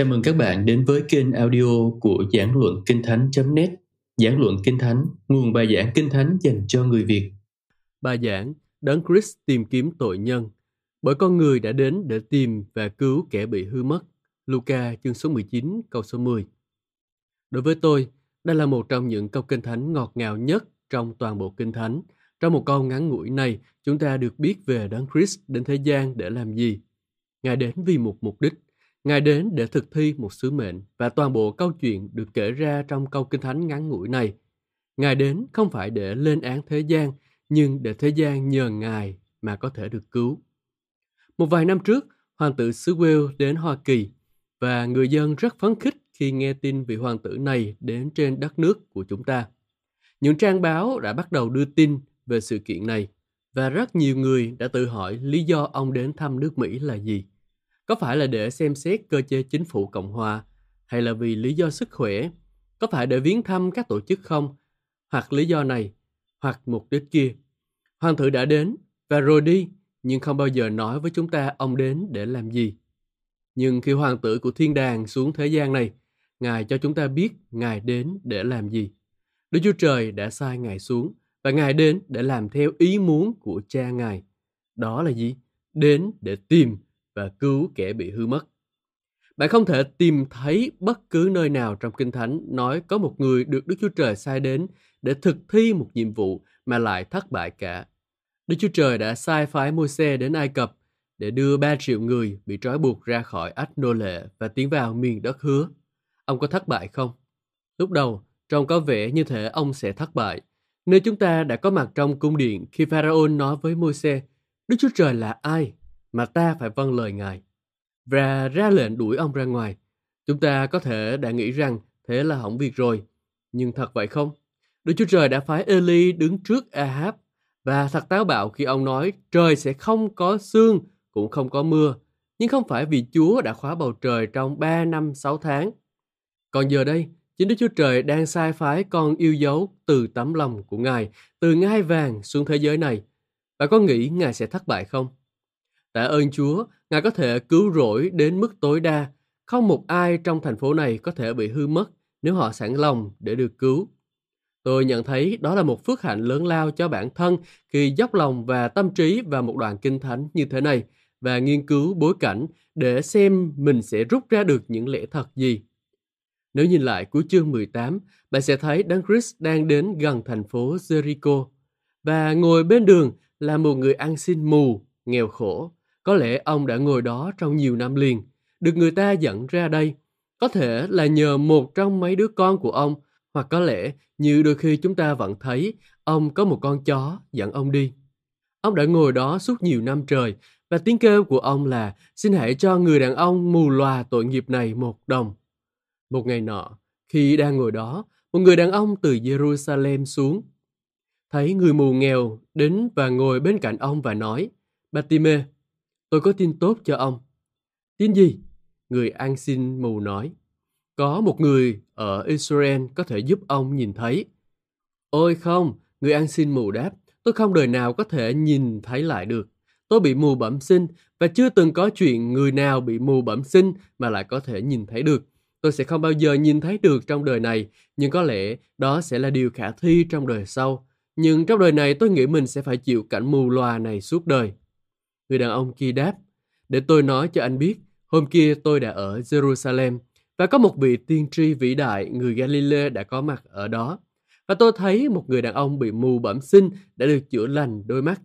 Chào mừng các bạn đến với kênh audio của Giảng Luận Kinh Thánh.net Giảng Luận Kinh Thánh, nguồn bài giảng Kinh Thánh dành cho người Việt. Bài giảng Đấng Christ tìm kiếm tội nhân bởi con người đã đến để tìm và cứu kẻ bị hư mất. Luca chương số 19 câu số 10 Đối với tôi, đây là một trong những câu Kinh Thánh ngọt ngào nhất trong toàn bộ Kinh Thánh. Trong một câu ngắn ngủi này, chúng ta được biết về Đấng Christ đến thế gian để làm gì. Ngài đến vì một mục đích – Ngài đến để thực thi một sứ mệnh và toàn bộ câu chuyện được kể ra trong câu kinh thánh ngắn ngủi này. Ngài đến không phải để lên án thế gian, nhưng để thế gian nhờ Ngài mà có thể được cứu. Một vài năm trước, hoàng tử xứ Wales đến Hoa Kỳ và người dân rất phấn khích khi nghe tin vị hoàng tử này đến trên đất nước của chúng ta. Những trang báo đã bắt đầu đưa tin về sự kiện này và rất nhiều người đã tự hỏi lý do ông đến thăm nước Mỹ là gì. Có phải là để xem xét cơ chế chính phủ Cộng hòa hay là vì lý do sức khỏe? Có phải để viếng thăm các tổ chức không? Hoặc lý do này, hoặc mục đích kia. Hoàng thử đã đến và rồi đi, nhưng không bao giờ nói với chúng ta ông đến để làm gì. Nhưng khi hoàng tử của thiên đàng xuống thế gian này, Ngài cho chúng ta biết Ngài đến để làm gì. Đức Chúa Trời đã sai Ngài xuống và Ngài đến để làm theo ý muốn của cha Ngài. Đó là gì? Đến để tìm và cứu kẻ bị hư mất. Bạn không thể tìm thấy bất cứ nơi nào trong Kinh Thánh nói có một người được Đức Chúa Trời sai đến để thực thi một nhiệm vụ mà lại thất bại cả. Đức Chúa Trời đã sai phái môi xe đến Ai Cập để đưa 3 triệu người bị trói buộc ra khỏi ách nô lệ và tiến vào miền đất hứa. Ông có thất bại không? Lúc đầu, trông có vẻ như thể ông sẽ thất bại. Nếu chúng ta đã có mặt trong cung điện khi Pharaoh nói với môi xe, Đức Chúa Trời là ai mà ta phải vâng lời Ngài và ra lệnh đuổi ông ra ngoài. Chúng ta có thể đã nghĩ rằng thế là hỏng việc rồi, nhưng thật vậy không? Đức Chúa Trời đã phái Eli đứng trước Ahab và thật táo bạo khi ông nói trời sẽ không có sương cũng không có mưa, nhưng không phải vì Chúa đã khóa bầu trời trong 3 năm 6 tháng. Còn giờ đây, chính Đức Chúa Trời đang sai phái con yêu dấu từ tấm lòng của Ngài, từ ngai vàng xuống thế giới này. Và có nghĩ Ngài sẽ thất bại không? Tạ ơn Chúa, Ngài có thể cứu rỗi đến mức tối đa. Không một ai trong thành phố này có thể bị hư mất nếu họ sẵn lòng để được cứu. Tôi nhận thấy đó là một phước hạnh lớn lao cho bản thân khi dốc lòng và tâm trí vào một đoạn kinh thánh như thế này và nghiên cứu bối cảnh để xem mình sẽ rút ra được những lẽ thật gì. Nếu nhìn lại cuối chương 18, bạn sẽ thấy Đấng Christ đang đến gần thành phố Jericho và ngồi bên đường là một người ăn xin mù, nghèo khổ có lẽ ông đã ngồi đó trong nhiều năm liền, được người ta dẫn ra đây. Có thể là nhờ một trong mấy đứa con của ông, hoặc có lẽ như đôi khi chúng ta vẫn thấy ông có một con chó dẫn ông đi. Ông đã ngồi đó suốt nhiều năm trời và tiếng kêu của ông là xin hãy cho người đàn ông mù lòa tội nghiệp này một đồng. Một ngày nọ, khi đang ngồi đó, một người đàn ông từ Jerusalem xuống. Thấy người mù nghèo đến và ngồi bên cạnh ông và nói, Batime, Tôi có tin tốt cho ông. Tin gì? Người an xin mù nói. Có một người ở Israel có thể giúp ông nhìn thấy. Ôi không, người an xin mù đáp. Tôi không đời nào có thể nhìn thấy lại được. Tôi bị mù bẩm sinh và chưa từng có chuyện người nào bị mù bẩm sinh mà lại có thể nhìn thấy được. Tôi sẽ không bao giờ nhìn thấy được trong đời này, nhưng có lẽ đó sẽ là điều khả thi trong đời sau. Nhưng trong đời này tôi nghĩ mình sẽ phải chịu cảnh mù loà này suốt đời. Người đàn ông kia đáp, để tôi nói cho anh biết, hôm kia tôi đã ở Jerusalem và có một vị tiên tri vĩ đại người Galilee đã có mặt ở đó. Và tôi thấy một người đàn ông bị mù bẩm sinh đã được chữa lành đôi mắt.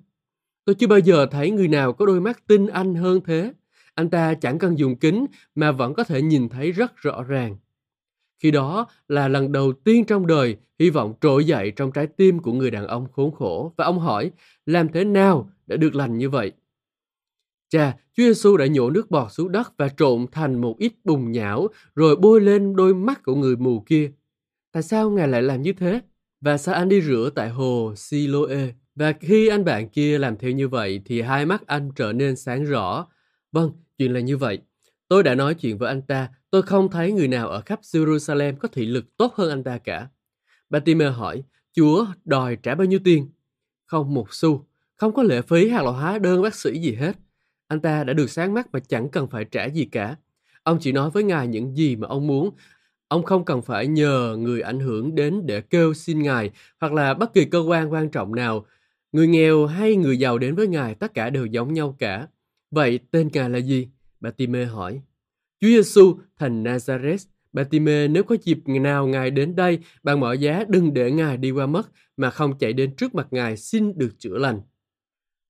Tôi chưa bao giờ thấy người nào có đôi mắt tinh anh hơn thế. Anh ta chẳng cần dùng kính mà vẫn có thể nhìn thấy rất rõ ràng. Khi đó là lần đầu tiên trong đời hy vọng trỗi dậy trong trái tim của người đàn ông khốn khổ và ông hỏi làm thế nào để được lành như vậy? Chà, Chúa Giêsu đã nhổ nước bọt xuống đất và trộn thành một ít bùn nhão rồi bôi lên đôi mắt của người mù kia. Tại sao Ngài lại làm như thế? Và sao anh đi rửa tại hồ Siloe? Và khi anh bạn kia làm theo như vậy thì hai mắt anh trở nên sáng rõ. Vâng, chuyện là như vậy. Tôi đã nói chuyện với anh ta, tôi không thấy người nào ở khắp Jerusalem có thị lực tốt hơn anh ta cả. Bartimer hỏi, Chúa đòi trả bao nhiêu tiền? Không một xu, không có lệ phí hoặc là hóa đơn bác sĩ gì hết. Anh ta đã được sáng mắt và chẳng cần phải trả gì cả. ông chỉ nói với Ngài những gì mà ông muốn. Ông không cần phải nhờ người ảnh hưởng đến để kêu xin Ngài hoặc là bất kỳ cơ quan quan trọng nào. Người nghèo hay người giàu đến với Ngài tất cả đều giống nhau cả. Vậy tên Ngài là gì? Batime hỏi. Chúa Giêsu thành Nazareth. Batime nếu có dịp nào Ngài đến đây, bằng mọi giá đừng để Ngài đi qua mất, mà không chạy đến trước mặt Ngài xin được chữa lành.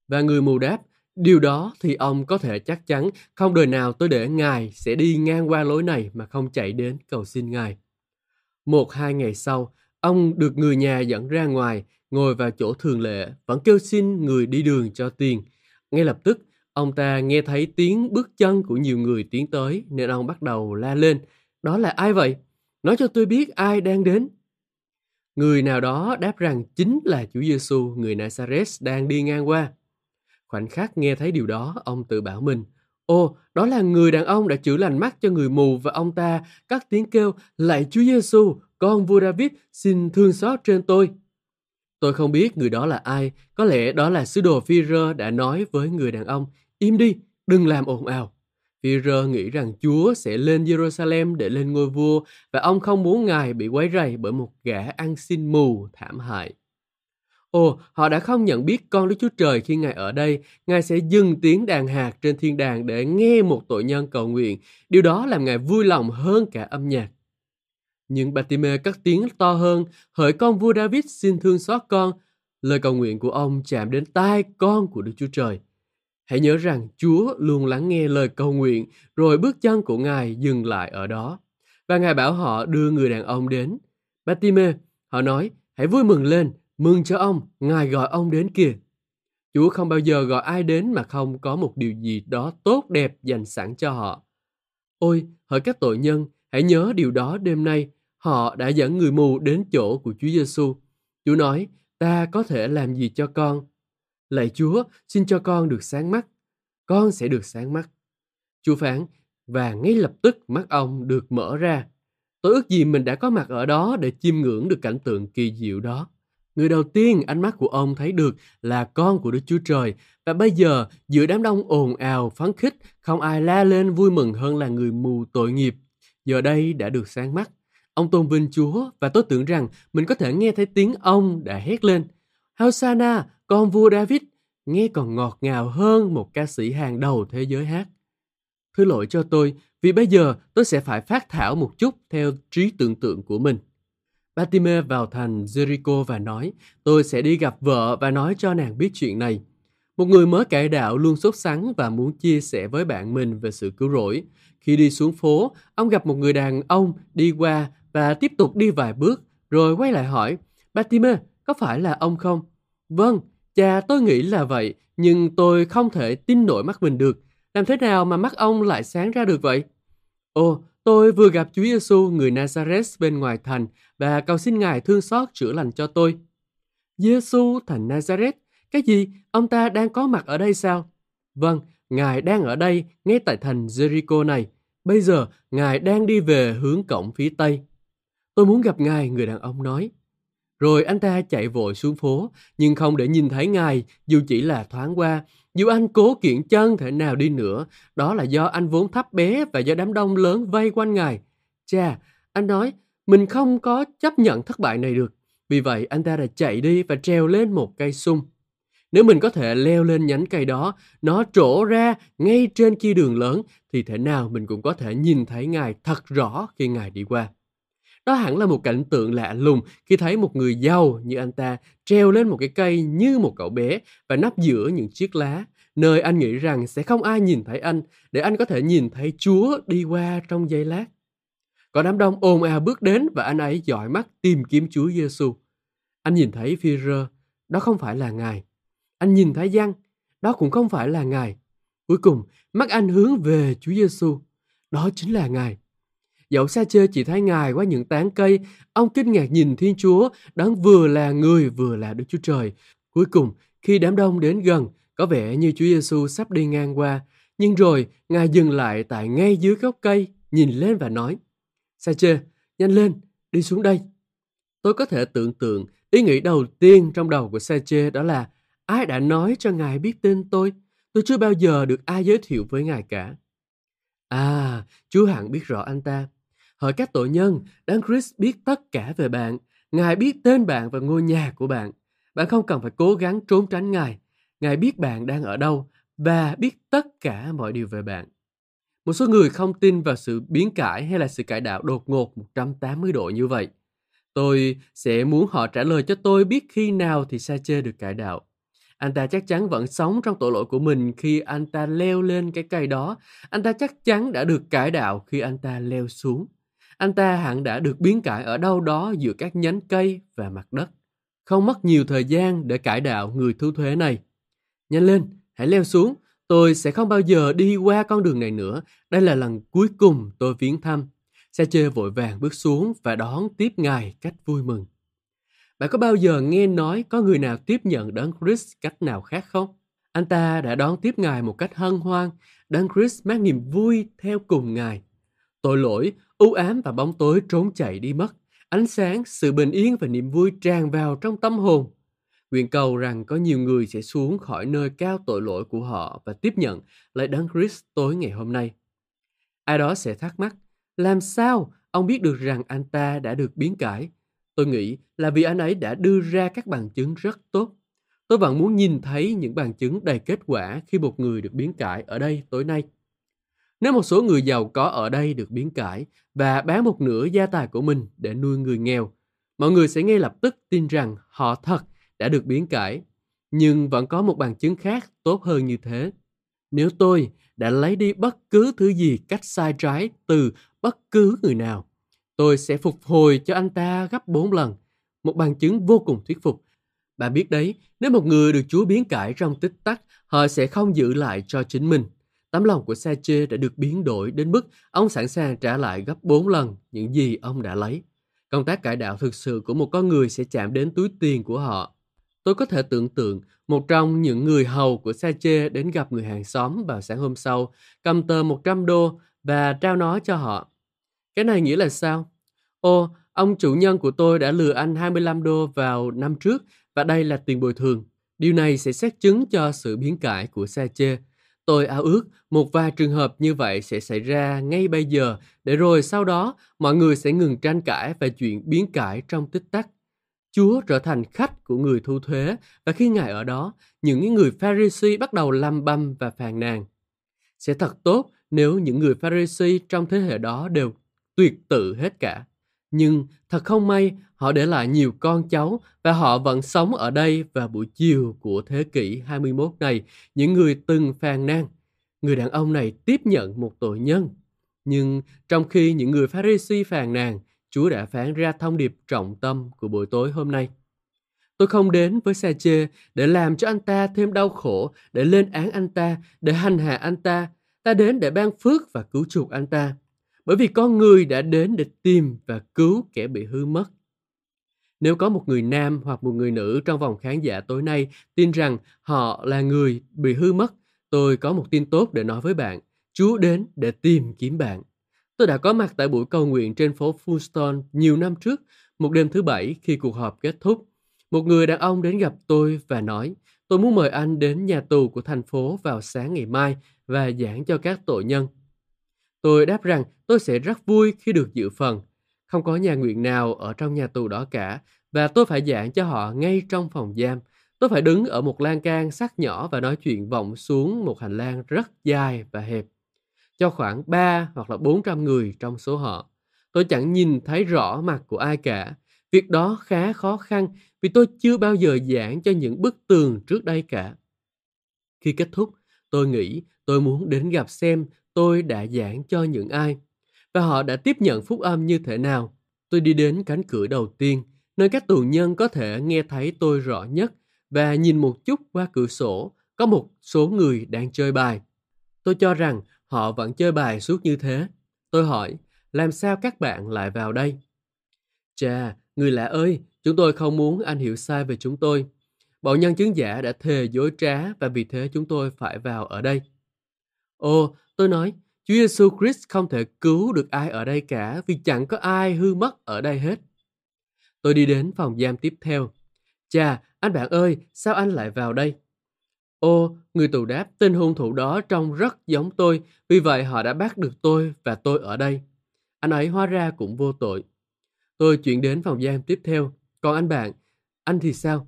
Và người mù đáp, điều đó thì ông có thể chắc chắn không đời nào tôi để Ngài sẽ đi ngang qua lối này mà không chạy đến cầu xin Ngài. Một hai ngày sau, ông được người nhà dẫn ra ngoài, ngồi vào chỗ thường lệ, vẫn kêu xin người đi đường cho tiền. Ngay lập tức, ông ta nghe thấy tiếng bước chân của nhiều người tiến tới nên ông bắt đầu la lên. Đó là ai vậy? Nói cho tôi biết ai đang đến. Người nào đó đáp rằng chính là Chúa Giêsu, người Nazareth đang đi ngang qua. Khoảnh khắc nghe thấy điều đó, ông tự bảo mình, Ồ, đó là người đàn ông đã chữa lành mắt cho người mù và ông ta các tiếng kêu, lạy Chúa Giêsu, con vua David, xin thương xót trên tôi. Tôi không biết người đó là ai, có lẽ đó là sứ đồ phi đã nói với người đàn ông, im đi, đừng làm ồn ào. phi nghĩ rằng Chúa sẽ lên Jerusalem để lên ngôi vua và ông không muốn ngài bị quấy rầy bởi một gã ăn xin mù thảm hại. Ồ, họ đã không nhận biết con Đức Chúa Trời khi Ngài ở đây. Ngài sẽ dừng tiếng đàn hạt trên thiên đàng để nghe một tội nhân cầu nguyện. Điều đó làm Ngài vui lòng hơn cả âm nhạc. Nhưng Batime cất tiếng to hơn, hỡi con vua David xin thương xót con. Lời cầu nguyện của ông chạm đến tai con của Đức Chúa Trời. Hãy nhớ rằng Chúa luôn lắng nghe lời cầu nguyện, rồi bước chân của Ngài dừng lại ở đó. Và Ngài bảo họ đưa người đàn ông đến. Batime, họ nói, hãy vui mừng lên, Mừng cho ông, Ngài gọi ông đến kìa. Chúa không bao giờ gọi ai đến mà không có một điều gì đó tốt đẹp dành sẵn cho họ. Ôi, hỡi các tội nhân, hãy nhớ điều đó đêm nay. Họ đã dẫn người mù đến chỗ của Chúa Giêsu. Chúa nói, ta có thể làm gì cho con? Lạy Chúa, xin cho con được sáng mắt. Con sẽ được sáng mắt. Chúa phán, và ngay lập tức mắt ông được mở ra. Tôi ước gì mình đã có mặt ở đó để chiêm ngưỡng được cảnh tượng kỳ diệu đó. Người đầu tiên ánh mắt của ông thấy được là con của Đức Chúa Trời và bây giờ giữa đám đông ồn ào phấn khích không ai la lên vui mừng hơn là người mù tội nghiệp. Giờ đây đã được sáng mắt. Ông tôn vinh Chúa và tôi tưởng rằng mình có thể nghe thấy tiếng ông đã hét lên. Hosanna, con vua David, nghe còn ngọt ngào hơn một ca sĩ hàng đầu thế giới hát. Thứ lỗi cho tôi vì bây giờ tôi sẽ phải phát thảo một chút theo trí tưởng tượng của mình. Batime vào thành Jericho và nói, tôi sẽ đi gặp vợ và nói cho nàng biết chuyện này. Một người mới cải đạo luôn sốt sắng và muốn chia sẻ với bạn mình về sự cứu rỗi. Khi đi xuống phố, ông gặp một người đàn ông đi qua và tiếp tục đi vài bước, rồi quay lại hỏi, Batime, có phải là ông không? Vâng, cha tôi nghĩ là vậy, nhưng tôi không thể tin nổi mắt mình được. Làm thế nào mà mắt ông lại sáng ra được vậy? Ồ, Tôi vừa gặp Chúa Giêsu người Nazareth bên ngoài thành và cầu xin Ngài thương xót chữa lành cho tôi. Giêsu thành Nazareth, cái gì? Ông ta đang có mặt ở đây sao? Vâng, Ngài đang ở đây, ngay tại thành Jericho này. Bây giờ, Ngài đang đi về hướng cổng phía Tây. Tôi muốn gặp Ngài, người đàn ông nói. Rồi anh ta chạy vội xuống phố, nhưng không để nhìn thấy Ngài, dù chỉ là thoáng qua, dù anh cố kiện chân thể nào đi nữa, đó là do anh vốn thấp bé và do đám đông lớn vây quanh ngài. Chà, anh nói, mình không có chấp nhận thất bại này được. Vì vậy anh ta đã chạy đi và treo lên một cây sung. Nếu mình có thể leo lên nhánh cây đó, nó trổ ra ngay trên kia đường lớn, thì thể nào mình cũng có thể nhìn thấy Ngài thật rõ khi Ngài đi qua. Đó hẳn là một cảnh tượng lạ lùng khi thấy một người giàu như anh ta treo lên một cái cây như một cậu bé và nắp giữa những chiếc lá, nơi anh nghĩ rằng sẽ không ai nhìn thấy anh để anh có thể nhìn thấy Chúa đi qua trong giây lát. Có đám đông ồn ào bước đến và anh ấy dõi mắt tìm kiếm Chúa Giêsu. Anh nhìn thấy phi rơ, đó không phải là Ngài. Anh nhìn thấy Giăng, đó cũng không phải là Ngài. Cuối cùng, mắt anh hướng về Chúa Giêsu, đó chính là Ngài. Dẫu xa chê chỉ thấy Ngài qua những tán cây, ông kinh ngạc nhìn Thiên Chúa, đấng vừa là người vừa là Đức Chúa Trời. Cuối cùng, khi đám đông đến gần, có vẻ như Chúa Giêsu sắp đi ngang qua, nhưng rồi Ngài dừng lại tại ngay dưới gốc cây, nhìn lên và nói, Sache, nhanh lên, đi xuống đây. Tôi có thể tưởng tượng ý nghĩ đầu tiên trong đầu của Sache đó là ai đã nói cho Ngài biết tên tôi? Tôi chưa bao giờ được ai giới thiệu với Ngài cả. À, Chúa hẳn biết rõ anh ta. Hỏi các tội nhân, đáng Christ biết tất cả về bạn. Ngài biết tên bạn và ngôi nhà của bạn. Bạn không cần phải cố gắng trốn tránh Ngài. Ngài biết bạn đang ở đâu và biết tất cả mọi điều về bạn. Một số người không tin vào sự biến cải hay là sự cải đạo đột ngột 180 độ như vậy. Tôi sẽ muốn họ trả lời cho tôi biết khi nào thì sa chê được cải đạo. Anh ta chắc chắn vẫn sống trong tội lỗi của mình khi anh ta leo lên cái cây đó. Anh ta chắc chắn đã được cải đạo khi anh ta leo xuống. Anh ta hẳn đã được biến cải ở đâu đó giữa các nhánh cây và mặt đất. Không mất nhiều thời gian để cải đạo người thu thuế này. Nhanh lên, hãy leo xuống. Tôi sẽ không bao giờ đi qua con đường này nữa. Đây là lần cuối cùng tôi viếng thăm. Xe chê vội vàng bước xuống và đón tiếp ngài cách vui mừng. Bạn có bao giờ nghe nói có người nào tiếp nhận đấng Christ cách nào khác không? Anh ta đã đón tiếp ngài một cách hân hoan. Đấng Christ mang niềm vui theo cùng ngài. Tội lỗi, u ám và bóng tối trốn chạy đi mất. Ánh sáng, sự bình yên và niềm vui tràn vào trong tâm hồn. Nguyện cầu rằng có nhiều người sẽ xuống khỏi nơi cao tội lỗi của họ và tiếp nhận lại đấng Christ tối ngày hôm nay. Ai đó sẽ thắc mắc, làm sao ông biết được rằng anh ta đã được biến cải? Tôi nghĩ là vì anh ấy đã đưa ra các bằng chứng rất tốt. Tôi vẫn muốn nhìn thấy những bằng chứng đầy kết quả khi một người được biến cải ở đây tối nay. Nếu một số người giàu có ở đây được biến cải và bán một nửa gia tài của mình để nuôi người nghèo, mọi người sẽ ngay lập tức tin rằng họ thật đã được biến cải. Nhưng vẫn có một bằng chứng khác tốt hơn như thế. Nếu tôi đã lấy đi bất cứ thứ gì cách sai trái từ bất cứ người nào, tôi sẽ phục hồi cho anh ta gấp bốn lần. Một bằng chứng vô cùng thuyết phục. Bạn biết đấy, nếu một người được Chúa biến cải trong tích tắc, họ sẽ không giữ lại cho chính mình. Tấm lòng của Sa-chê đã được biến đổi đến mức ông sẵn sàng trả lại gấp bốn lần những gì ông đã lấy. Công tác cải đạo thực sự của một con người sẽ chạm đến túi tiền của họ. Tôi có thể tưởng tượng một trong những người hầu của xe chê đến gặp người hàng xóm vào sáng hôm sau, cầm tờ 100 đô và trao nó cho họ. Cái này nghĩa là sao? Ô, ông chủ nhân của tôi đã lừa anh 25 đô vào năm trước và đây là tiền bồi thường. Điều này sẽ xác chứng cho sự biến cải của xe chê Tôi ao ước một vài trường hợp như vậy sẽ xảy ra ngay bây giờ, để rồi sau đó mọi người sẽ ngừng tranh cãi về chuyện biến cải trong tích tắc. Chúa trở thành khách của người thu thuế và khi Ngài ở đó, những người Pharisee bắt đầu lăm băm và phàn nàn. Sẽ thật tốt nếu những người Pharisee trong thế hệ đó đều tuyệt tự hết cả. Nhưng thật không may, họ để lại nhiều con cháu và họ vẫn sống ở đây vào buổi chiều của thế kỷ 21 này, những người từng phàn nàn. Người đàn ông này tiếp nhận một tội nhân. Nhưng trong khi những người Pharisee phàn nàn, Chúa đã phán ra thông điệp trọng tâm của buổi tối hôm nay. Tôi không đến với xe chê để làm cho anh ta thêm đau khổ, để lên án anh ta, để hành hạ anh ta. Ta đến để ban phước và cứu chuộc anh ta. Bởi vì con người đã đến để tìm và cứu kẻ bị hư mất. Nếu có một người nam hoặc một người nữ trong vòng khán giả tối nay tin rằng họ là người bị hư mất, tôi có một tin tốt để nói với bạn. Chúa đến để tìm kiếm bạn. Tôi đã có mặt tại buổi cầu nguyện trên phố Fulston nhiều năm trước, một đêm thứ bảy khi cuộc họp kết thúc. Một người đàn ông đến gặp tôi và nói, tôi muốn mời anh đến nhà tù của thành phố vào sáng ngày mai và giảng cho các tội nhân. Tôi đáp rằng tôi sẽ rất vui khi được dự phần. Không có nhà nguyện nào ở trong nhà tù đó cả và tôi phải giảng cho họ ngay trong phòng giam. Tôi phải đứng ở một lan can sắc nhỏ và nói chuyện vọng xuống một hành lang rất dài và hẹp cho khoảng 3 hoặc là 400 người trong số họ. Tôi chẳng nhìn thấy rõ mặt của ai cả. Việc đó khá khó khăn vì tôi chưa bao giờ giảng cho những bức tường trước đây cả. Khi kết thúc, tôi nghĩ tôi muốn đến gặp xem tôi đã giảng cho những ai và họ đã tiếp nhận phúc âm như thế nào. Tôi đi đến cánh cửa đầu tiên, nơi các tù nhân có thể nghe thấy tôi rõ nhất và nhìn một chút qua cửa sổ, có một số người đang chơi bài. Tôi cho rằng họ vẫn chơi bài suốt như thế. Tôi hỏi, làm sao các bạn lại vào đây? Chà, người lạ ơi, chúng tôi không muốn anh hiểu sai về chúng tôi. Bọn nhân chứng giả đã thề dối trá và vì thế chúng tôi phải vào ở đây. Ồ, tôi nói, Chúa Giêsu Christ không thể cứu được ai ở đây cả vì chẳng có ai hư mất ở đây hết. Tôi đi đến phòng giam tiếp theo. Chà, anh bạn ơi, sao anh lại vào đây? Ô, người tù đáp, tên hung thủ đó trông rất giống tôi, vì vậy họ đã bắt được tôi và tôi ở đây. Anh ấy hóa ra cũng vô tội. Tôi chuyển đến phòng giam tiếp theo. Còn anh bạn, anh thì sao?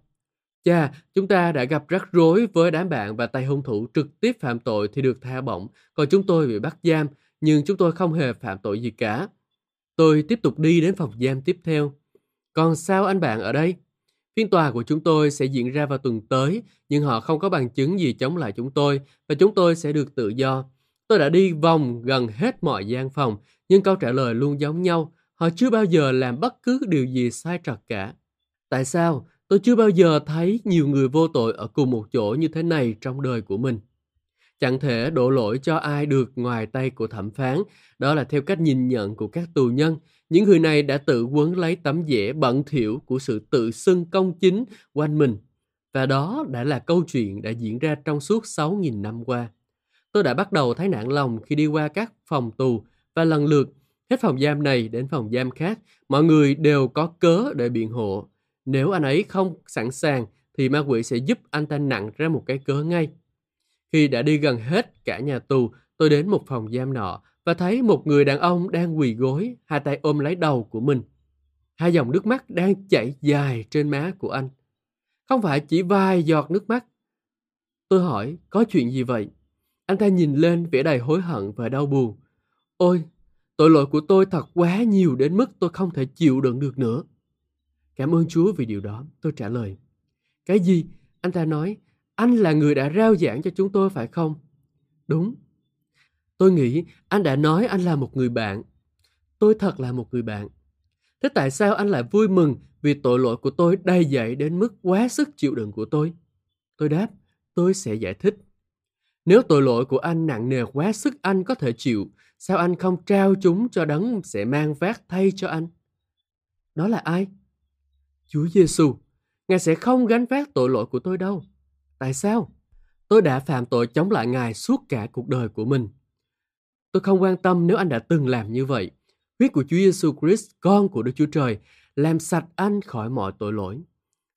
Chà, chúng ta đã gặp rắc rối với đám bạn và tay hung thủ trực tiếp phạm tội thì được tha bổng, còn chúng tôi bị bắt giam, nhưng chúng tôi không hề phạm tội gì cả. Tôi tiếp tục đi đến phòng giam tiếp theo. Còn sao anh bạn ở đây? Phiên tòa của chúng tôi sẽ diễn ra vào tuần tới, nhưng họ không có bằng chứng gì chống lại chúng tôi và chúng tôi sẽ được tự do. Tôi đã đi vòng gần hết mọi gian phòng, nhưng câu trả lời luôn giống nhau. Họ chưa bao giờ làm bất cứ điều gì sai trật cả. Tại sao? Tôi chưa bao giờ thấy nhiều người vô tội ở cùng một chỗ như thế này trong đời của mình. Chẳng thể đổ lỗi cho ai được ngoài tay của thẩm phán, đó là theo cách nhìn nhận của các tù nhân. Những người này đã tự quấn lấy tấm dễ bẩn thỉu của sự tự xưng công chính quanh mình. Và đó đã là câu chuyện đã diễn ra trong suốt 6.000 năm qua. Tôi đã bắt đầu thấy nản lòng khi đi qua các phòng tù và lần lượt hết phòng giam này đến phòng giam khác, mọi người đều có cớ để biện hộ. Nếu anh ấy không sẵn sàng thì ma quỷ sẽ giúp anh ta nặng ra một cái cớ ngay. Khi đã đi gần hết cả nhà tù, tôi đến một phòng giam nọ và thấy một người đàn ông đang quỳ gối, hai tay ôm lấy đầu của mình. Hai dòng nước mắt đang chảy dài trên má của anh. Không phải chỉ vài giọt nước mắt. Tôi hỏi, có chuyện gì vậy? Anh ta nhìn lên vẻ đầy hối hận và đau buồn. Ôi, tội lỗi của tôi thật quá nhiều đến mức tôi không thể chịu đựng được nữa. Cảm ơn Chúa vì điều đó, tôi trả lời. Cái gì? Anh ta nói, anh là người đã rao giảng cho chúng tôi phải không? Đúng. Tôi nghĩ anh đã nói anh là một người bạn. Tôi thật là một người bạn. Thế tại sao anh lại vui mừng vì tội lỗi của tôi đầy dậy đến mức quá sức chịu đựng của tôi? Tôi đáp, tôi sẽ giải thích. Nếu tội lỗi của anh nặng nề quá sức anh có thể chịu, sao anh không trao chúng cho đấng sẽ mang vác thay cho anh? Đó là ai? Chúa Giêsu, Ngài sẽ không gánh vác tội lỗi của tôi đâu. Tại sao? Tôi đã phạm tội chống lại Ngài suốt cả cuộc đời của mình. Tôi không quan tâm nếu anh đã từng làm như vậy. Huyết của Chúa Giêsu Christ, con của Đức Chúa Trời, làm sạch anh khỏi mọi tội lỗi.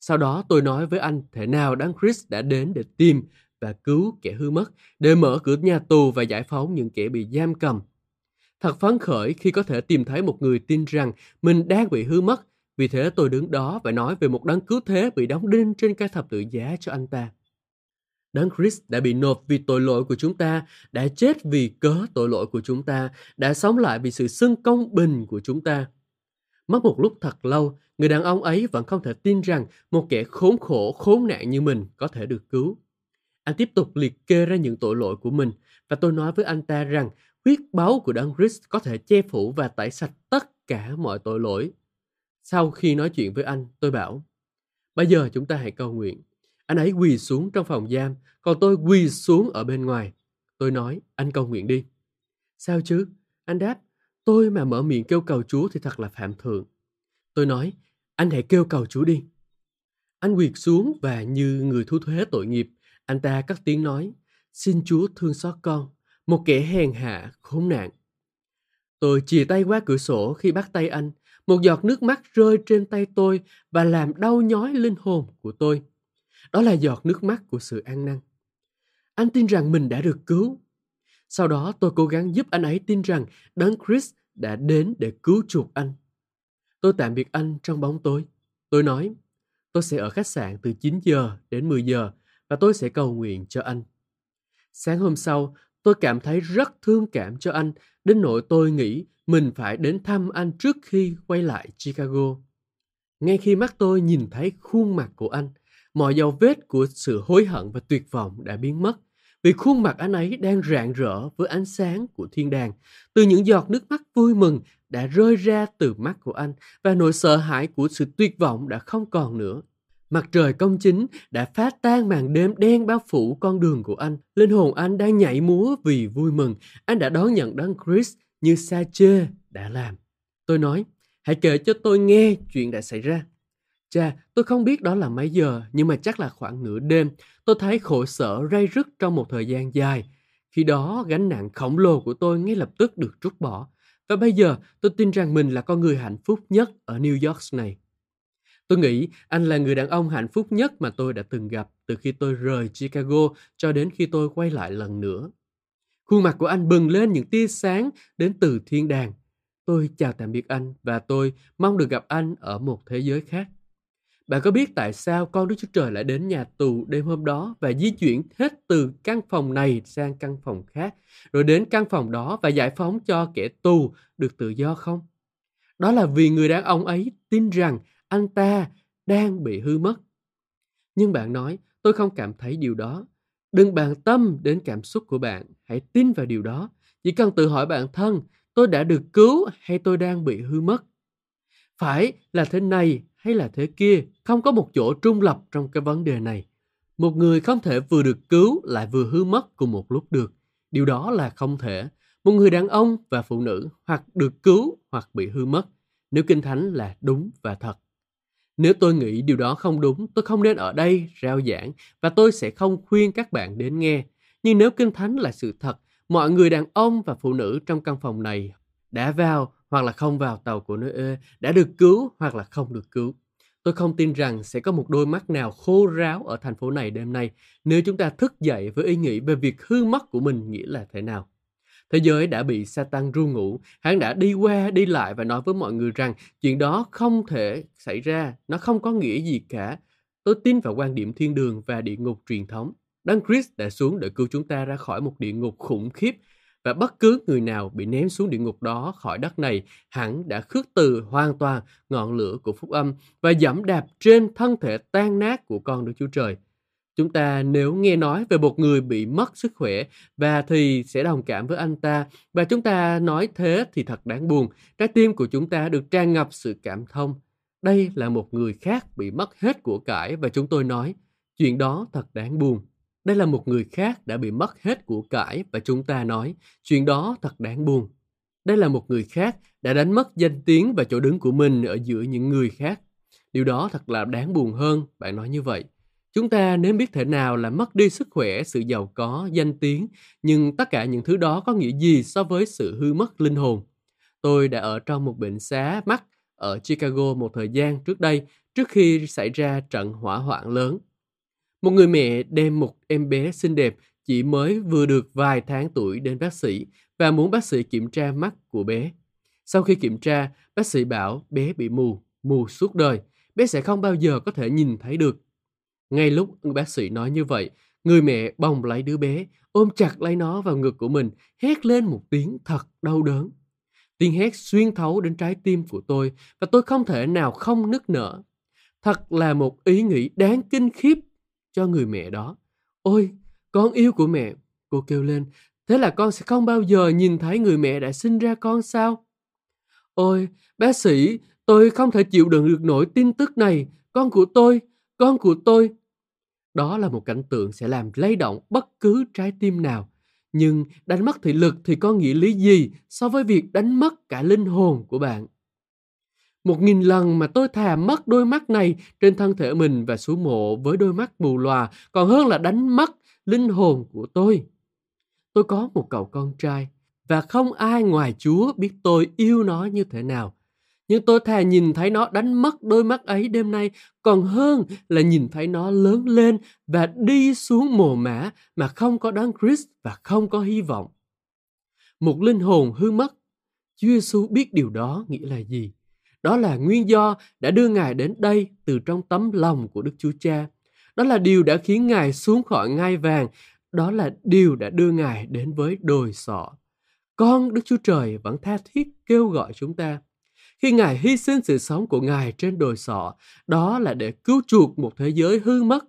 Sau đó tôi nói với anh thế nào Đấng Christ đã đến để tìm và cứu kẻ hư mất, để mở cửa nhà tù và giải phóng những kẻ bị giam cầm. Thật phấn khởi khi có thể tìm thấy một người tin rằng mình đang bị hư mất, vì thế tôi đứng đó và nói về một đấng cứu thế bị đóng đinh trên cây thập tự giá cho anh ta. Đấng Christ đã bị nộp vì tội lỗi của chúng ta, đã chết vì cớ tội lỗi của chúng ta, đã sống lại vì sự xưng công bình của chúng ta. Mất một lúc thật lâu, người đàn ông ấy vẫn không thể tin rằng một kẻ khốn khổ, khốn nạn như mình có thể được cứu. Anh tiếp tục liệt kê ra những tội lỗi của mình và tôi nói với anh ta rằng huyết báu của Đấng Christ có thể che phủ và tẩy sạch tất cả mọi tội lỗi. Sau khi nói chuyện với anh, tôi bảo, bây giờ chúng ta hãy cầu nguyện. Anh ấy quỳ xuống trong phòng giam, còn tôi quỳ xuống ở bên ngoài. Tôi nói, anh cầu nguyện đi. Sao chứ? Anh đáp, tôi mà mở miệng kêu cầu Chúa thì thật là phạm thượng. Tôi nói, anh hãy kêu cầu Chúa đi. Anh quỳ xuống và như người thu thuế tội nghiệp, anh ta cất tiếng nói, xin Chúa thương xót con, một kẻ hèn hạ, khốn nạn. Tôi chìa tay qua cửa sổ khi bắt tay anh, một giọt nước mắt rơi trên tay tôi và làm đau nhói linh hồn của tôi. Đó là giọt nước mắt của sự ăn năn. Anh tin rằng mình đã được cứu. Sau đó tôi cố gắng giúp anh ấy tin rằng Đấng Chris đã đến để cứu chuộc anh. Tôi tạm biệt anh trong bóng tối. Tôi nói, tôi sẽ ở khách sạn từ 9 giờ đến 10 giờ và tôi sẽ cầu nguyện cho anh. Sáng hôm sau, tôi cảm thấy rất thương cảm cho anh, đến nỗi tôi nghĩ mình phải đến thăm anh trước khi quay lại Chicago. Ngay khi mắt tôi nhìn thấy khuôn mặt của anh, mọi dấu vết của sự hối hận và tuyệt vọng đã biến mất vì khuôn mặt anh ấy đang rạng rỡ với ánh sáng của thiên đàng. Từ những giọt nước mắt vui mừng đã rơi ra từ mắt của anh và nỗi sợ hãi của sự tuyệt vọng đã không còn nữa. Mặt trời công chính đã phá tan màn đêm đen bao phủ con đường của anh. Linh hồn anh đang nhảy múa vì vui mừng. Anh đã đón nhận đấng Chris như Sache đã làm. Tôi nói, hãy kể cho tôi nghe chuyện đã xảy ra. Chà, tôi không biết đó là mấy giờ, nhưng mà chắc là khoảng nửa đêm. Tôi thấy khổ sở ray rứt trong một thời gian dài. Khi đó, gánh nặng khổng lồ của tôi ngay lập tức được rút bỏ. Và bây giờ, tôi tin rằng mình là con người hạnh phúc nhất ở New York này. Tôi nghĩ anh là người đàn ông hạnh phúc nhất mà tôi đã từng gặp từ khi tôi rời Chicago cho đến khi tôi quay lại lần nữa. Khuôn mặt của anh bừng lên những tia sáng đến từ thiên đàng. Tôi chào tạm biệt anh và tôi mong được gặp anh ở một thế giới khác. Bạn có biết tại sao con Đức Chúa Trời lại đến nhà tù đêm hôm đó và di chuyển hết từ căn phòng này sang căn phòng khác, rồi đến căn phòng đó và giải phóng cho kẻ tù được tự do không? Đó là vì người đàn ông ấy tin rằng anh ta đang bị hư mất. Nhưng bạn nói, tôi không cảm thấy điều đó. Đừng bàn tâm đến cảm xúc của bạn, hãy tin vào điều đó. Chỉ cần tự hỏi bản thân, tôi đã được cứu hay tôi đang bị hư mất? Phải là thế này hay là thế kia, không có một chỗ trung lập trong cái vấn đề này. Một người không thể vừa được cứu lại vừa hư mất cùng một lúc được. Điều đó là không thể. Một người đàn ông và phụ nữ hoặc được cứu hoặc bị hư mất, nếu kinh thánh là đúng và thật. Nếu tôi nghĩ điều đó không đúng, tôi không nên ở đây rao giảng và tôi sẽ không khuyên các bạn đến nghe. Nhưng nếu kinh thánh là sự thật, mọi người đàn ông và phụ nữ trong căn phòng này đã vào hoặc là không vào tàu của Noe, đã được cứu hoặc là không được cứu. Tôi không tin rằng sẽ có một đôi mắt nào khô ráo ở thành phố này đêm nay nếu chúng ta thức dậy với ý nghĩ về việc hư mất của mình nghĩa là thế nào. Thế giới đã bị Satan ru ngủ, hắn đã đi qua đi lại và nói với mọi người rằng chuyện đó không thể xảy ra, nó không có nghĩa gì cả. Tôi tin vào quan điểm thiên đường và địa ngục truyền thống. Đấng Christ đã xuống để cứu chúng ta ra khỏi một địa ngục khủng khiếp và bất cứ người nào bị ném xuống địa ngục đó khỏi đất này hẳn đã khước từ hoàn toàn ngọn lửa của phúc âm và dẫm đạp trên thân thể tan nát của con Đức Chúa Trời. Chúng ta nếu nghe nói về một người bị mất sức khỏe và thì sẽ đồng cảm với anh ta và chúng ta nói thế thì thật đáng buồn. Trái tim của chúng ta được tràn ngập sự cảm thông. Đây là một người khác bị mất hết của cải và chúng tôi nói, chuyện đó thật đáng buồn. Đây là một người khác đã bị mất hết của cải và chúng ta nói chuyện đó thật đáng buồn. Đây là một người khác đã đánh mất danh tiếng và chỗ đứng của mình ở giữa những người khác. Điều đó thật là đáng buồn hơn, bạn nói như vậy. Chúng ta nếu biết thể nào là mất đi sức khỏe, sự giàu có, danh tiếng, nhưng tất cả những thứ đó có nghĩa gì so với sự hư mất linh hồn? Tôi đã ở trong một bệnh xá mắt ở Chicago một thời gian trước đây, trước khi xảy ra trận hỏa hoạn lớn. Một người mẹ đem một em bé xinh đẹp chỉ mới vừa được vài tháng tuổi đến bác sĩ và muốn bác sĩ kiểm tra mắt của bé. Sau khi kiểm tra, bác sĩ bảo bé bị mù, mù suốt đời. Bé sẽ không bao giờ có thể nhìn thấy được. Ngay lúc bác sĩ nói như vậy, người mẹ bồng lấy đứa bé, ôm chặt lấy nó vào ngực của mình, hét lên một tiếng thật đau đớn. Tiếng hét xuyên thấu đến trái tim của tôi và tôi không thể nào không nức nở. Thật là một ý nghĩ đáng kinh khiếp cho người mẹ đó. Ôi, con yêu của mẹ, cô kêu lên, thế là con sẽ không bao giờ nhìn thấy người mẹ đã sinh ra con sao? Ôi, bác sĩ, tôi không thể chịu đựng được nổi tin tức này, con của tôi, con của tôi. Đó là một cảnh tượng sẽ làm lay động bất cứ trái tim nào. Nhưng đánh mất thị lực thì có nghĩa lý gì so với việc đánh mất cả linh hồn của bạn? Một nghìn lần mà tôi thà mất đôi mắt này trên thân thể mình và xuống mộ với đôi mắt mù lòa còn hơn là đánh mất linh hồn của tôi. Tôi có một cậu con trai và không ai ngoài Chúa biết tôi yêu nó như thế nào. Nhưng tôi thà nhìn thấy nó đánh mất đôi mắt ấy đêm nay còn hơn là nhìn thấy nó lớn lên và đi xuống mồ mã mà không có đấng Christ và không có hy vọng. Một linh hồn hư mất, Chúa Giêsu biết điều đó nghĩa là gì. Đó là nguyên do đã đưa Ngài đến đây từ trong tấm lòng của Đức Chúa Cha. Đó là điều đã khiến Ngài xuống khỏi ngai vàng. Đó là điều đã đưa Ngài đến với đồi sọ. Con Đức Chúa Trời vẫn tha thiết kêu gọi chúng ta. Khi Ngài hy sinh sự sống của Ngài trên đồi sọ, đó là để cứu chuộc một thế giới hư mất.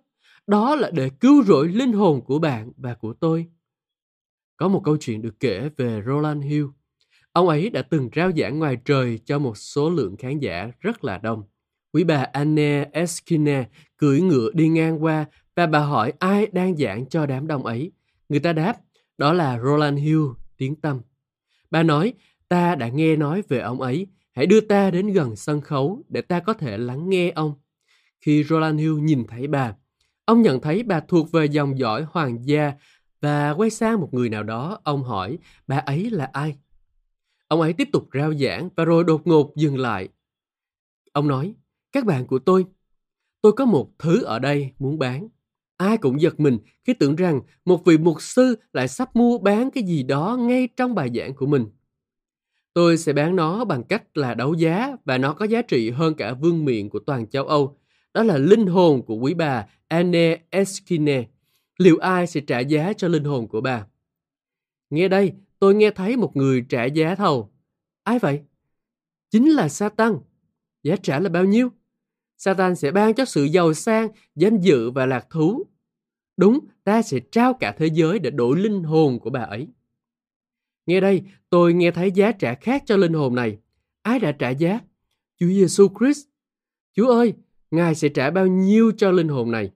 Đó là để cứu rỗi linh hồn của bạn và của tôi. Có một câu chuyện được kể về Roland Hill, Ông ấy đã từng rao giảng ngoài trời cho một số lượng khán giả rất là đông. Quý bà Anne Eskine cưỡi ngựa đi ngang qua và bà hỏi ai đang giảng cho đám đông ấy. Người ta đáp, đó là Roland Hill, tiếng tâm. Bà nói, ta đã nghe nói về ông ấy, hãy đưa ta đến gần sân khấu để ta có thể lắng nghe ông. Khi Roland Hill nhìn thấy bà, ông nhận thấy bà thuộc về dòng dõi hoàng gia và quay sang một người nào đó, ông hỏi bà ấy là ai. Ông ấy tiếp tục rao giảng và rồi đột ngột dừng lại. Ông nói, các bạn của tôi, tôi có một thứ ở đây muốn bán. Ai cũng giật mình khi tưởng rằng một vị mục sư lại sắp mua bán cái gì đó ngay trong bài giảng của mình. Tôi sẽ bán nó bằng cách là đấu giá và nó có giá trị hơn cả vương miện của toàn châu Âu. Đó là linh hồn của quý bà Anne Eskine. Liệu ai sẽ trả giá cho linh hồn của bà? Nghe đây, tôi nghe thấy một người trả giá thầu. Ai vậy? Chính là Satan. Giá trả là bao nhiêu? Satan sẽ ban cho sự giàu sang, danh dự và lạc thú. Đúng, ta sẽ trao cả thế giới để đổi linh hồn của bà ấy. Nghe đây, tôi nghe thấy giá trả khác cho linh hồn này. Ai đã trả giá? Chúa Giêsu Christ. Chúa ơi, Ngài sẽ trả bao nhiêu cho linh hồn này?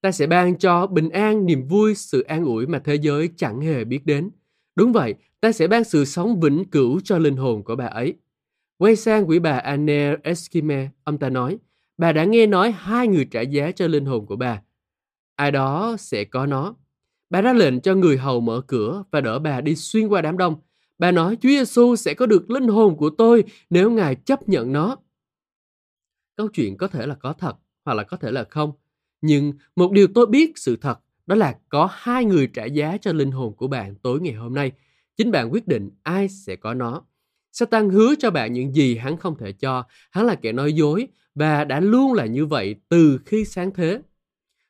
Ta sẽ ban cho bình an, niềm vui, sự an ủi mà thế giới chẳng hề biết đến. Đúng vậy, ta sẽ ban sự sống vĩnh cửu cho linh hồn của bà ấy. Quay sang quỷ bà Anne Eskime, ông ta nói, bà đã nghe nói hai người trả giá cho linh hồn của bà. Ai đó sẽ có nó. Bà ra lệnh cho người hầu mở cửa và đỡ bà đi xuyên qua đám đông. Bà nói Chúa Giêsu sẽ có được linh hồn của tôi nếu Ngài chấp nhận nó. Câu chuyện có thể là có thật hoặc là có thể là không. Nhưng một điều tôi biết sự thật đó là có hai người trả giá cho linh hồn của bạn tối ngày hôm nay. Chính bạn quyết định ai sẽ có nó. Satan hứa cho bạn những gì hắn không thể cho. Hắn là kẻ nói dối và đã luôn là như vậy từ khi sáng thế.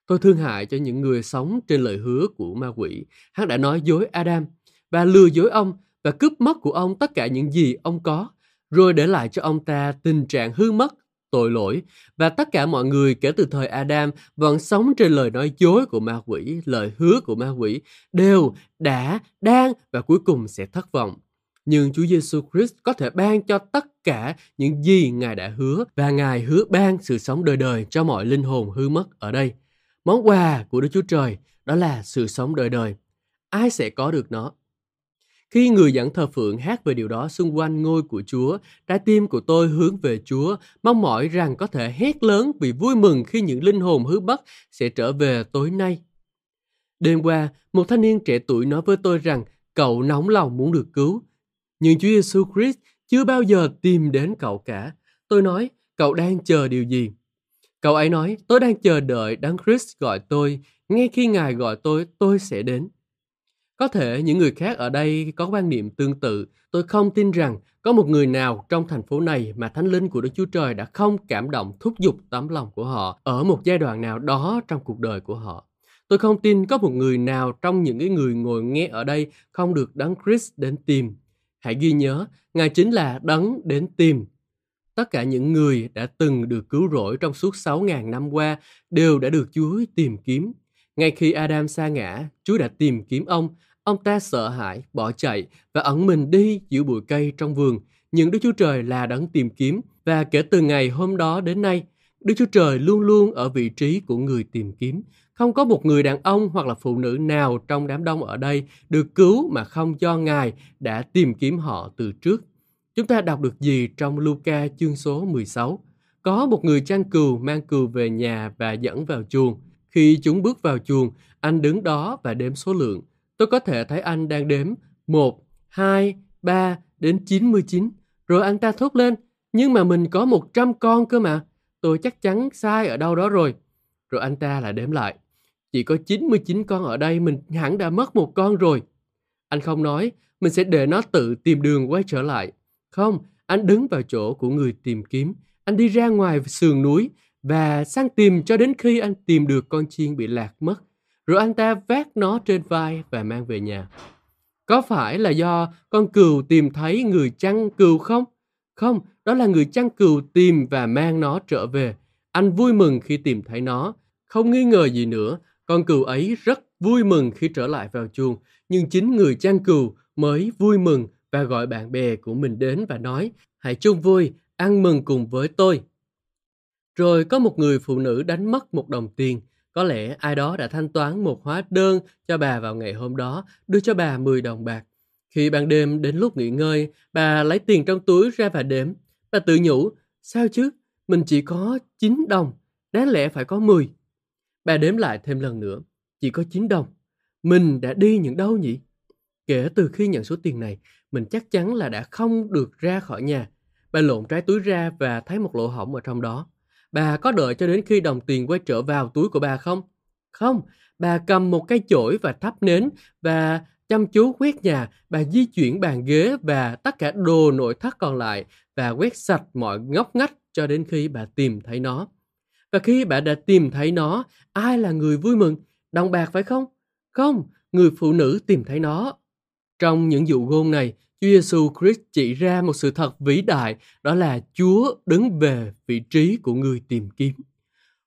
Tôi thương hại cho những người sống trên lời hứa của ma quỷ. Hắn đã nói dối Adam và lừa dối ông và cướp mất của ông tất cả những gì ông có, rồi để lại cho ông ta tình trạng hư mất, tội lỗi và tất cả mọi người kể từ thời Adam vẫn sống trên lời nói dối của ma quỷ, lời hứa của ma quỷ đều đã, đang và cuối cùng sẽ thất vọng. Nhưng Chúa Giêsu Christ có thể ban cho tất cả những gì Ngài đã hứa và Ngài hứa ban sự sống đời đời cho mọi linh hồn hư mất ở đây. Món quà của Đức Chúa Trời đó là sự sống đời đời. Ai sẽ có được nó? Khi người dẫn thờ phượng hát về điều đó xung quanh ngôi của Chúa, trái tim của tôi hướng về Chúa, mong mỏi rằng có thể hét lớn vì vui mừng khi những linh hồn hư bất sẽ trở về tối nay. Đêm qua, một thanh niên trẻ tuổi nói với tôi rằng cậu nóng lòng muốn được cứu. Nhưng Chúa Giêsu Christ chưa bao giờ tìm đến cậu cả. Tôi nói, cậu đang chờ điều gì? Cậu ấy nói, tôi đang chờ đợi Đấng Christ gọi tôi, ngay khi Ngài gọi tôi, tôi sẽ đến. Có thể những người khác ở đây có quan niệm tương tự. Tôi không tin rằng có một người nào trong thành phố này mà Thánh Linh của Đức Chúa Trời đã không cảm động thúc giục tấm lòng của họ ở một giai đoạn nào đó trong cuộc đời của họ. Tôi không tin có một người nào trong những cái người ngồi nghe ở đây không được Đấng Christ đến tìm. Hãy ghi nhớ, Ngài chính là Đấng đến tìm Tất cả những người đã từng được cứu rỗi trong suốt 6.000 năm qua đều đã được Chúa tìm kiếm. Ngay khi Adam sa ngã, Chúa đã tìm kiếm ông. Ông ta sợ hãi, bỏ chạy và ẩn mình đi giữa bụi cây trong vườn. Nhưng Đức Chúa Trời là đấng tìm kiếm và kể từ ngày hôm đó đến nay, Đức Chúa Trời luôn luôn ở vị trí của người tìm kiếm. Không có một người đàn ông hoặc là phụ nữ nào trong đám đông ở đây được cứu mà không do Ngài đã tìm kiếm họ từ trước. Chúng ta đọc được gì trong Luca chương số 16? Có một người chăn cừu mang cừu về nhà và dẫn vào chuồng. Khi chúng bước vào chuồng, anh đứng đó và đếm số lượng. Tôi có thể thấy anh đang đếm 1, 2, 3 đến 99. Rồi anh ta thốt lên, nhưng mà mình có 100 con cơ mà. Tôi chắc chắn sai ở đâu đó rồi. Rồi anh ta lại đếm lại. Chỉ có 99 con ở đây, mình hẳn đã mất một con rồi. Anh không nói, mình sẽ để nó tự tìm đường quay trở lại. Không, anh đứng vào chỗ của người tìm kiếm. Anh đi ra ngoài sườn núi và sang tìm cho đến khi anh tìm được con chiên bị lạc mất. Rồi anh ta vác nó trên vai và mang về nhà. Có phải là do con cừu tìm thấy người chăn cừu không? Không, đó là người chăn cừu tìm và mang nó trở về. Anh vui mừng khi tìm thấy nó. Không nghi ngờ gì nữa, con cừu ấy rất vui mừng khi trở lại vào chuồng. Nhưng chính người chăn cừu mới vui mừng và gọi bạn bè của mình đến và nói hãy chung vui, ăn mừng cùng với tôi. Rồi có một người phụ nữ đánh mất một đồng tiền. Có lẽ ai đó đã thanh toán một hóa đơn cho bà vào ngày hôm đó, đưa cho bà 10 đồng bạc. Khi ban đêm đến lúc nghỉ ngơi, bà lấy tiền trong túi ra và đếm. Bà tự nhủ, sao chứ, mình chỉ có 9 đồng, đáng lẽ phải có 10. Bà đếm lại thêm lần nữa, chỉ có 9 đồng. Mình đã đi những đâu nhỉ? Kể từ khi nhận số tiền này, mình chắc chắn là đã không được ra khỏi nhà. Bà lộn trái túi ra và thấy một lỗ hổng ở trong đó bà có đợi cho đến khi đồng tiền quay trở vào túi của bà không? Không, bà cầm một cái chổi và thắp nến và chăm chú quét nhà, bà di chuyển bàn ghế và tất cả đồ nội thất còn lại và quét sạch mọi ngóc ngách cho đến khi bà tìm thấy nó. Và khi bà đã tìm thấy nó, ai là người vui mừng? Đồng bạc phải không? Không, người phụ nữ tìm thấy nó. Trong những dụ ngôn này, Chúa Giêsu Christ chỉ ra một sự thật vĩ đại, đó là Chúa đứng về vị trí của người tìm kiếm.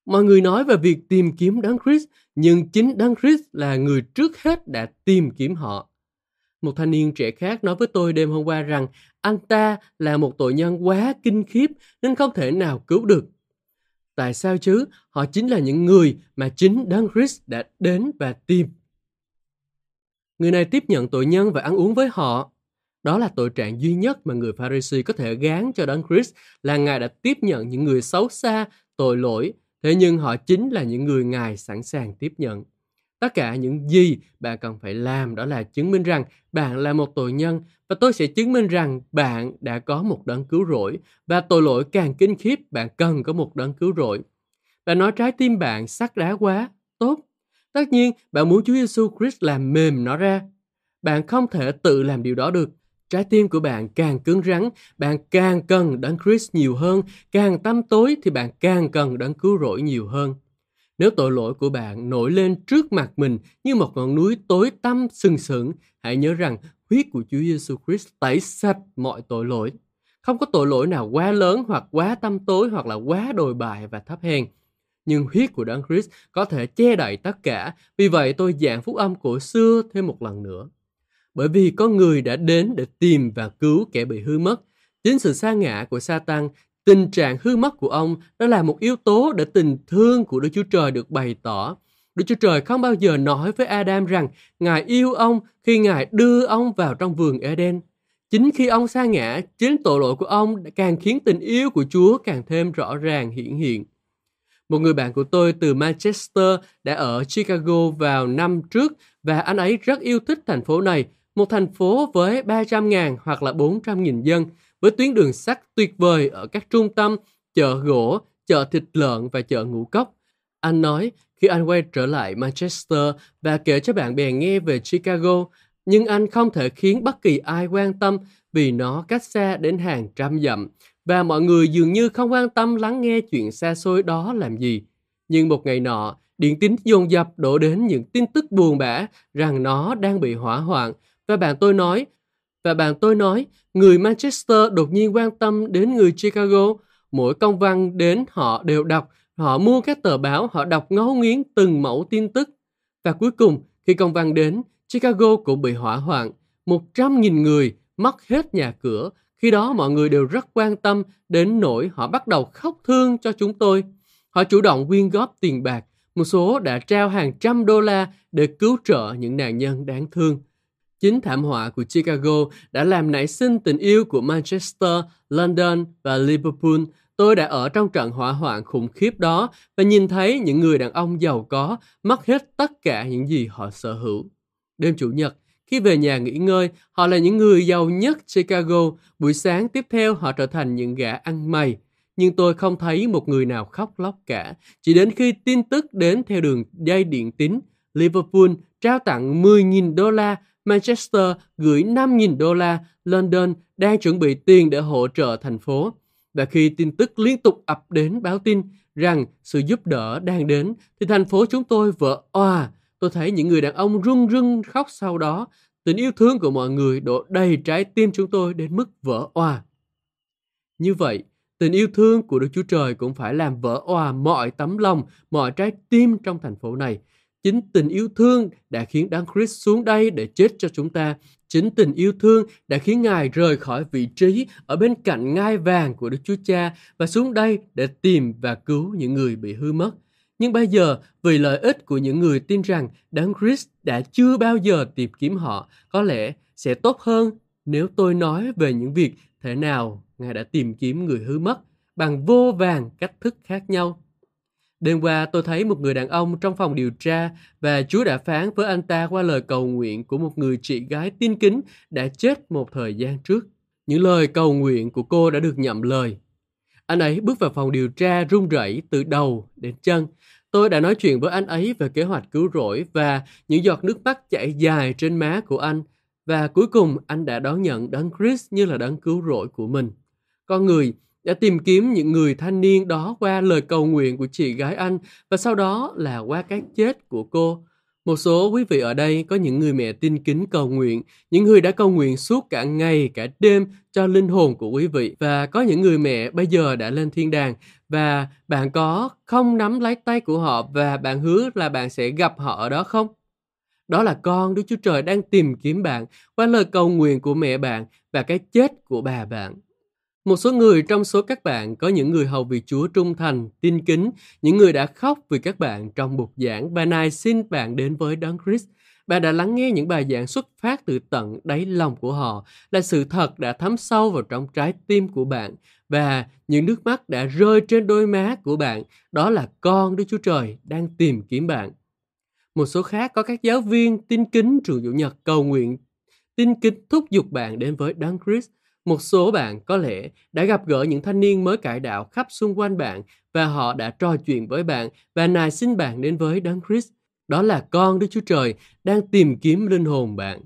Mọi người nói về việc tìm kiếm Đấng Christ, nhưng chính Đấng Christ là người trước hết đã tìm kiếm họ. Một thanh niên trẻ khác nói với tôi đêm hôm qua rằng anh ta là một tội nhân quá kinh khiếp nên không thể nào cứu được. Tại sao chứ? Họ chính là những người mà chính Đấng Christ đã đến và tìm. Người này tiếp nhận tội nhân và ăn uống với họ. Đó là tội trạng duy nhất mà người Pharisee có thể gán cho Đấng Christ là Ngài đã tiếp nhận những người xấu xa, tội lỗi, thế nhưng họ chính là những người Ngài sẵn sàng tiếp nhận. Tất cả những gì bạn cần phải làm đó là chứng minh rằng bạn là một tội nhân và tôi sẽ chứng minh rằng bạn đã có một đấng cứu rỗi và tội lỗi càng kinh khiếp bạn cần có một đấng cứu rỗi. Bạn nói trái tim bạn sắc đá quá, tốt. Tất nhiên, bạn muốn Chúa Giêsu Christ làm mềm nó ra. Bạn không thể tự làm điều đó được. Trái tim của bạn càng cứng rắn, bạn càng cần đấng Christ nhiều hơn, càng tăm tối thì bạn càng cần đấng cứu rỗi nhiều hơn. Nếu tội lỗi của bạn nổi lên trước mặt mình như một ngọn núi tối tăm sừng sững, hãy nhớ rằng huyết của Chúa Giêsu Christ tẩy sạch mọi tội lỗi. Không có tội lỗi nào quá lớn hoặc quá tăm tối hoặc là quá đồi bại và thấp hèn. Nhưng huyết của Đấng Christ có thể che đậy tất cả. Vì vậy tôi giảng phúc âm của xưa thêm một lần nữa. Bởi vì có người đã đến để tìm và cứu kẻ bị hư mất. Chính sự sa ngã của Satan Tình trạng hư mất của ông đó là một yếu tố để tình thương của Đức Chúa Trời được bày tỏ. Đức Chúa Trời không bao giờ nói với Adam rằng Ngài yêu ông khi Ngài đưa ông vào trong vườn Eden. Chính khi ông sa ngã, chính tội lỗi của ông càng khiến tình yêu của Chúa càng thêm rõ ràng hiển hiện. Một người bạn của tôi từ Manchester đã ở Chicago vào năm trước và anh ấy rất yêu thích thành phố này, một thành phố với 300.000 hoặc là 400.000 dân với tuyến đường sắt tuyệt vời ở các trung tâm, chợ gỗ, chợ thịt lợn và chợ ngũ cốc. Anh nói khi anh quay trở lại Manchester và kể cho bạn bè nghe về Chicago, nhưng anh không thể khiến bất kỳ ai quan tâm vì nó cách xa đến hàng trăm dặm và mọi người dường như không quan tâm lắng nghe chuyện xa xôi đó làm gì. Nhưng một ngày nọ, điện tín dồn dập đổ đến những tin tức buồn bã rằng nó đang bị hỏa hoạn và bạn tôi nói và bạn tôi nói, người Manchester đột nhiên quan tâm đến người Chicago. Mỗi công văn đến họ đều đọc, họ mua các tờ báo, họ đọc ngấu nghiến từng mẫu tin tức. Và cuối cùng, khi công văn đến, Chicago cũng bị hỏa hoạn. Một trăm nghìn người mất hết nhà cửa. Khi đó mọi người đều rất quan tâm đến nỗi họ bắt đầu khóc thương cho chúng tôi. Họ chủ động quyên góp tiền bạc, một số đã trao hàng trăm đô la để cứu trợ những nạn nhân đáng thương. Chính thảm họa của Chicago đã làm nảy sinh tình yêu của Manchester, London và Liverpool. Tôi đã ở trong trận hỏa hoạn khủng khiếp đó và nhìn thấy những người đàn ông giàu có mất hết tất cả những gì họ sở hữu. Đêm Chủ nhật, khi về nhà nghỉ ngơi, họ là những người giàu nhất Chicago. Buổi sáng tiếp theo họ trở thành những gã ăn mày. Nhưng tôi không thấy một người nào khóc lóc cả. Chỉ đến khi tin tức đến theo đường dây điện tín, Liverpool trao tặng 10.000 đô la Manchester gửi 5.000 đô la, London đang chuẩn bị tiền để hỗ trợ thành phố. Và khi tin tức liên tục ập đến báo tin rằng sự giúp đỡ đang đến, thì thành phố chúng tôi vỡ òa. Tôi thấy những người đàn ông rưng rưng khóc sau đó. Tình yêu thương của mọi người đổ đầy trái tim chúng tôi đến mức vỡ òa. Như vậy, tình yêu thương của Đức Chúa Trời cũng phải làm vỡ òa mọi tấm lòng, mọi trái tim trong thành phố này. Chính tình yêu thương đã khiến Đấng Christ xuống đây để chết cho chúng ta. Chính tình yêu thương đã khiến Ngài rời khỏi vị trí ở bên cạnh ngai vàng của Đức Chúa Cha và xuống đây để tìm và cứu những người bị hư mất. Nhưng bây giờ, vì lợi ích của những người tin rằng Đấng Christ đã chưa bao giờ tìm kiếm họ, có lẽ sẽ tốt hơn nếu tôi nói về những việc thế nào Ngài đã tìm kiếm người hư mất bằng vô vàng cách thức khác nhau. Đêm qua, tôi thấy một người đàn ông trong phòng điều tra và Chúa đã phán với anh ta qua lời cầu nguyện của một người chị gái tin kính đã chết một thời gian trước. Những lời cầu nguyện của cô đã được nhậm lời. Anh ấy bước vào phòng điều tra run rẩy từ đầu đến chân. Tôi đã nói chuyện với anh ấy về kế hoạch cứu rỗi và những giọt nước mắt chảy dài trên má của anh. Và cuối cùng, anh đã đón nhận đấng Chris như là đấng cứu rỗi của mình. Con người đã tìm kiếm những người thanh niên đó qua lời cầu nguyện của chị gái anh và sau đó là qua cái chết của cô. Một số quý vị ở đây có những người mẹ tin kính cầu nguyện, những người đã cầu nguyện suốt cả ngày, cả đêm cho linh hồn của quý vị. Và có những người mẹ bây giờ đã lên thiên đàng và bạn có không nắm lấy tay của họ và bạn hứa là bạn sẽ gặp họ ở đó không? Đó là con Đức Chúa Trời đang tìm kiếm bạn qua lời cầu nguyện của mẹ bạn và cái chết của bà bạn. Một số người trong số các bạn có những người hầu vị Chúa trung thành, tin kính, những người đã khóc vì các bạn trong bục giảng. Bà này xin bạn đến với Đấng Christ. Bạn đã lắng nghe những bài giảng xuất phát từ tận đáy lòng của họ, là sự thật đã thấm sâu vào trong trái tim của bạn và những nước mắt đã rơi trên đôi má của bạn. Đó là con Đức Chúa Trời đang tìm kiếm bạn. Một số khác có các giáo viên tin kính trường chủ nhật cầu nguyện tin kính thúc giục bạn đến với Đấng Christ một số bạn có lẽ đã gặp gỡ những thanh niên mới cải đạo khắp xung quanh bạn và họ đã trò chuyện với bạn và nài xin bạn đến với Đấng Christ. Đó là con Đức Chúa Trời đang tìm kiếm linh hồn bạn.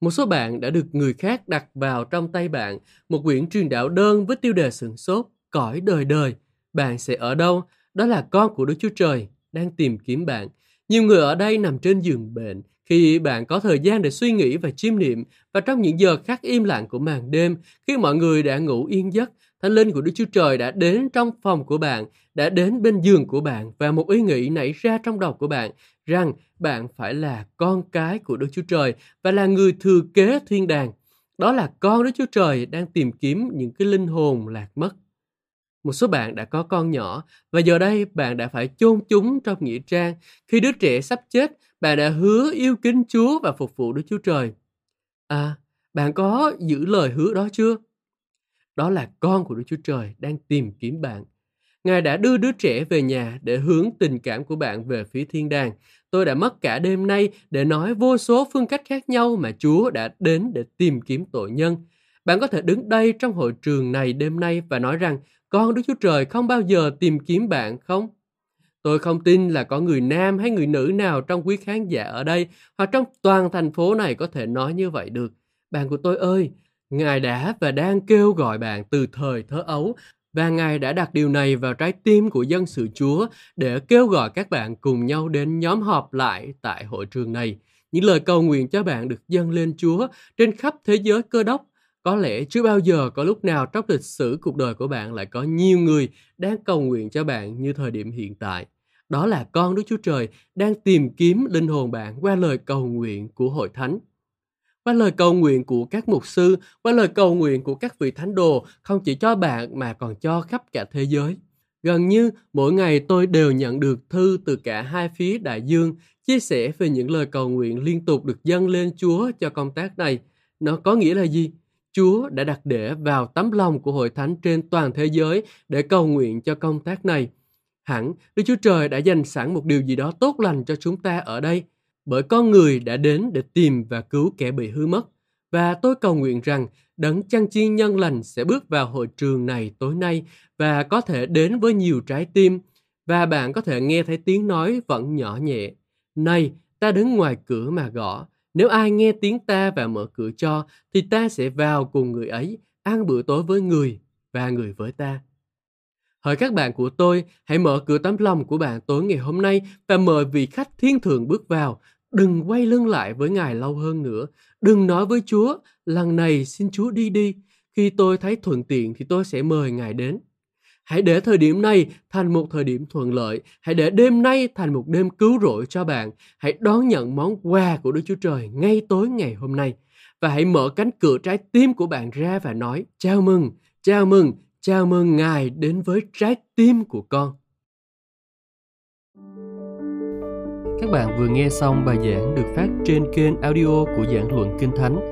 Một số bạn đã được người khác đặt vào trong tay bạn một quyển truyền đạo đơn với tiêu đề sửng sốt, cõi đời đời. Bạn sẽ ở đâu? Đó là con của Đức Chúa Trời đang tìm kiếm bạn. Nhiều người ở đây nằm trên giường bệnh, khi bạn có thời gian để suy nghĩ và chiêm niệm và trong những giờ khắc im lặng của màn đêm, khi mọi người đã ngủ yên giấc, Thánh linh của Đức Chúa Trời đã đến trong phòng của bạn, đã đến bên giường của bạn và một ý nghĩ nảy ra trong đầu của bạn rằng bạn phải là con cái của Đức Chúa Trời và là người thừa kế thiên đàng. Đó là con Đức Chúa Trời đang tìm kiếm những cái linh hồn lạc mất. Một số bạn đã có con nhỏ và giờ đây bạn đã phải chôn chúng trong nghĩa trang. Khi đứa trẻ sắp chết, bạn đã hứa yêu kính Chúa và phục vụ Đức Chúa Trời. À, bạn có giữ lời hứa đó chưa? Đó là con của Đức Chúa Trời đang tìm kiếm bạn. Ngài đã đưa đứa trẻ về nhà để hướng tình cảm của bạn về phía thiên đàng. Tôi đã mất cả đêm nay để nói vô số phương cách khác nhau mà Chúa đã đến để tìm kiếm tội nhân. Bạn có thể đứng đây trong hội trường này đêm nay và nói rằng con Đức Chúa Trời không bao giờ tìm kiếm bạn không? Tôi không tin là có người nam hay người nữ nào trong quý khán giả ở đây hoặc trong toàn thành phố này có thể nói như vậy được. Bạn của tôi ơi, Ngài đã và đang kêu gọi bạn từ thời thơ ấu và Ngài đã đặt điều này vào trái tim của dân sự Chúa để kêu gọi các bạn cùng nhau đến nhóm họp lại tại hội trường này. Những lời cầu nguyện cho bạn được dâng lên Chúa trên khắp thế giới cơ đốc có lẽ chưa bao giờ có lúc nào trong lịch sử cuộc đời của bạn lại có nhiều người đang cầu nguyện cho bạn như thời điểm hiện tại. Đó là con Đức Chúa Trời đang tìm kiếm linh hồn bạn qua lời cầu nguyện của hội thánh. Qua lời cầu nguyện của các mục sư, qua lời cầu nguyện của các vị thánh đồ không chỉ cho bạn mà còn cho khắp cả thế giới. Gần như mỗi ngày tôi đều nhận được thư từ cả hai phía đại dương chia sẻ về những lời cầu nguyện liên tục được dâng lên Chúa cho công tác này. Nó có nghĩa là gì? Chúa đã đặt để vào tấm lòng của hội thánh trên toàn thế giới để cầu nguyện cho công tác này. Hẳn Đức Chúa Trời đã dành sẵn một điều gì đó tốt lành cho chúng ta ở đây, bởi con người đã đến để tìm và cứu kẻ bị hư mất. Và tôi cầu nguyện rằng đấng chăn chiên nhân lành sẽ bước vào hội trường này tối nay và có thể đến với nhiều trái tim và bạn có thể nghe thấy tiếng nói vẫn nhỏ nhẹ. Này, ta đứng ngoài cửa mà gõ, nếu ai nghe tiếng ta và mở cửa cho, thì ta sẽ vào cùng người ấy, ăn bữa tối với người và người với ta. Hỡi các bạn của tôi, hãy mở cửa tấm lòng của bạn tối ngày hôm nay và mời vị khách thiên thượng bước vào. Đừng quay lưng lại với Ngài lâu hơn nữa. Đừng nói với Chúa, lần này xin Chúa đi đi. Khi tôi thấy thuận tiện thì tôi sẽ mời Ngài đến. Hãy để thời điểm này thành một thời điểm thuận lợi. Hãy để đêm nay thành một đêm cứu rỗi cho bạn. Hãy đón nhận món quà của Đức Chúa Trời ngay tối ngày hôm nay. Và hãy mở cánh cửa trái tim của bạn ra và nói chào mừng, chào mừng, chào mừng Ngài đến với trái tim của con. Các bạn vừa nghe xong bài giảng được phát trên kênh audio của giảng luận Kinh Thánh